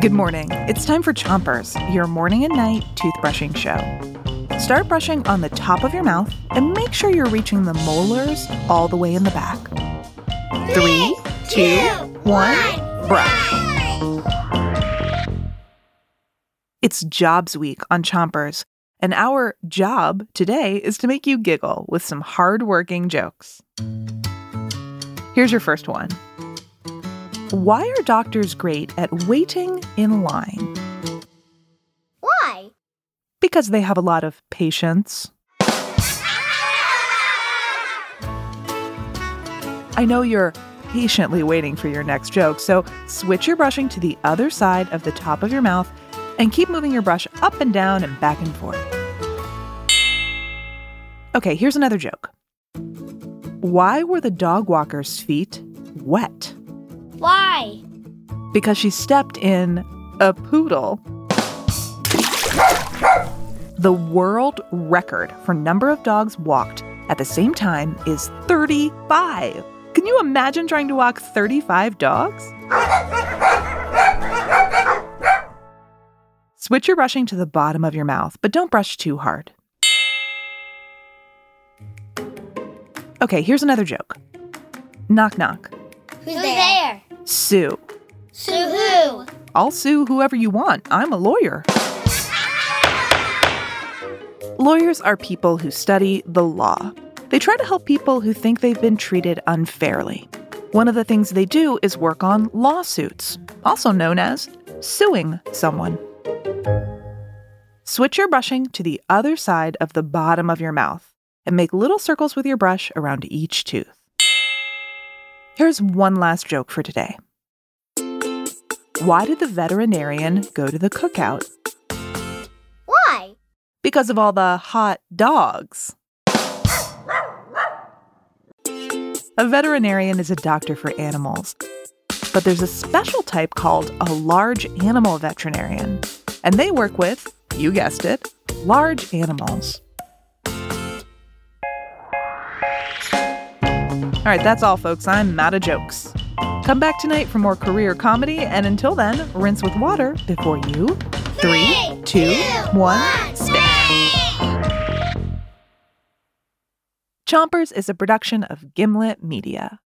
Good morning. It's time for Chompers, your morning and night toothbrushing show. Start brushing on the top of your mouth and make sure you're reaching the molars all the way in the back. Three, two, one, brush. It's Jobs Week on Chompers, and our job today is to make you giggle with some hard-working jokes. Here's your first one. Why are doctors great at waiting in line? Why? Because they have a lot of patience. I know you're patiently waiting for your next joke, so switch your brushing to the other side of the top of your mouth and keep moving your brush up and down and back and forth. Okay, here's another joke. Why were the dog walker's feet wet? Why? Because she stepped in a poodle. The world record for number of dogs walked at the same time is 35. Can you imagine trying to walk 35 dogs? Switch your brushing to the bottom of your mouth, but don't brush too hard. Okay, here's another joke. Knock knock. Who's, there? Sue. Sue who? I'll sue whoever you want. I'm a lawyer. Lawyers are people who study the law. They try to help people who think they've been treated unfairly. One of the things they do is work on lawsuits, also known as suing someone. Switch your brushing to the other side of the bottom of your mouth and make little circles with your brush around each tooth. Here's one last joke for today. Why did the veterinarian go to the cookout? Why? Because of all the hot dogs. A veterinarian is a doctor for animals, but there's a special type called a large animal veterinarian, and they work with, you guessed it, large animals. All right, that's all, folks. I'm out of jokes. Come back tonight for more career comedy, and until then, rinse with water before you. Three, two, one, spit. Chompers is a production of Gimlet Media.